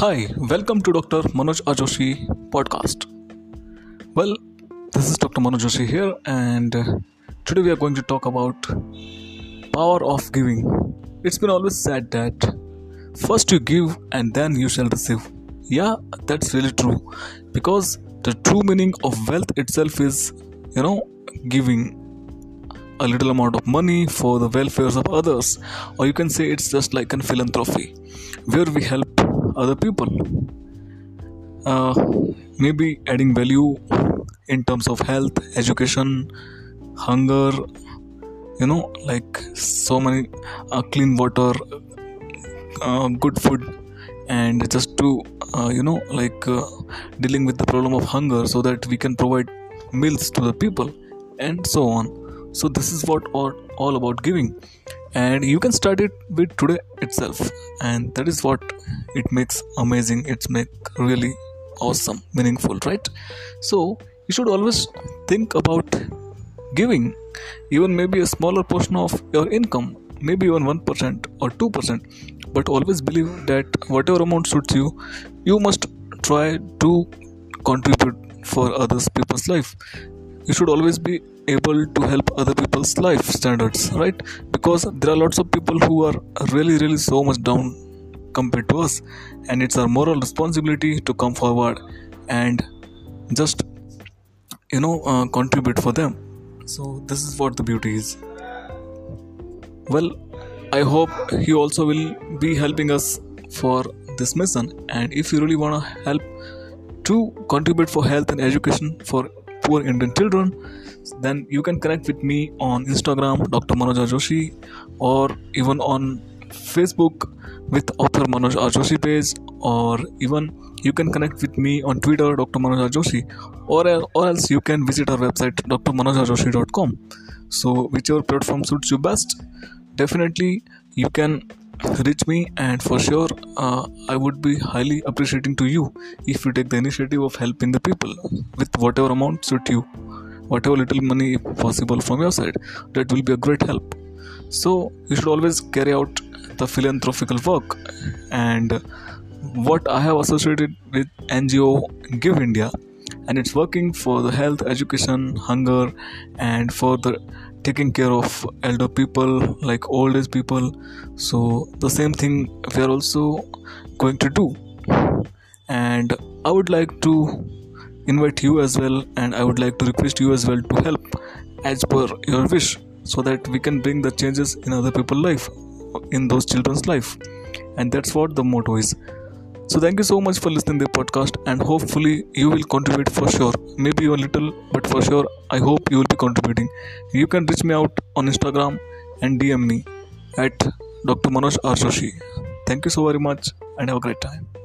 Hi, welcome to Dr. Manoj A Joshi podcast. Well, this is Dr. Manoj Joshi here, and uh, today we are going to talk about power of giving. It's been always said that first you give and then you shall receive. Yeah, that's really true because the true meaning of wealth itself is, you know, giving a little amount of money for the welfare of others, or you can say it's just like a philanthropy where we help other people. Uh, maybe adding value in terms of health, education, hunger, you know, like so many uh, clean water, uh, good food, and just to, uh, you know, like uh, dealing with the problem of hunger so that we can provide meals to the people and so on so this is what all, all about giving and you can start it with today itself. And that is what it makes amazing. It's make really awesome meaningful right? So you should always think about giving even maybe a smaller portion of your income maybe even 1% or 2% but always believe that whatever amount suits you you must try to contribute for others people's life. You should always be able to help other people's life standards right because there are lots of people who are really really so much down compared to us. And it's our moral responsibility to come forward and just you know uh, contribute for them. So this is what the beauty is. Well i hope he also will be helping us for this mission. And if you really want to help to contribute for health and education for poor Indian children, then you can connect with me on Instagram, Dr. Manoj Joshi, or even on Facebook with author Manoj Joshi page, or even you can connect with me on Twitter, Dr. Manoj Joshi, or, or else you can visit our website, drmanojajoshi.com. So, whichever platform suits you best, definitely you can reach me and for sure uh, i would be highly appreciating to you if you take the initiative of helping the people with whatever amount suit you whatever little money possible from your side. That will be a great help. So you should always carry out the philanthropical work. And what i have associated with ngo GiveIndia and it's working for the health education hunger and for the taking care of elder people like old age people. So the same thing we are also going to do. And i would like to invite you as well and i would like to request you as well to help as per your wish so that we can bring the changes in other people's life in those children's life. And that's what the motto is so thank you so much for listening to the podcast and hopefully you will contribute for sure. Maybe a little, but for sure I hope you will be contributing. You can reach me out on Instagram and DM me at Dr. Manoj A Joshi. Thank you so very much and have a great time.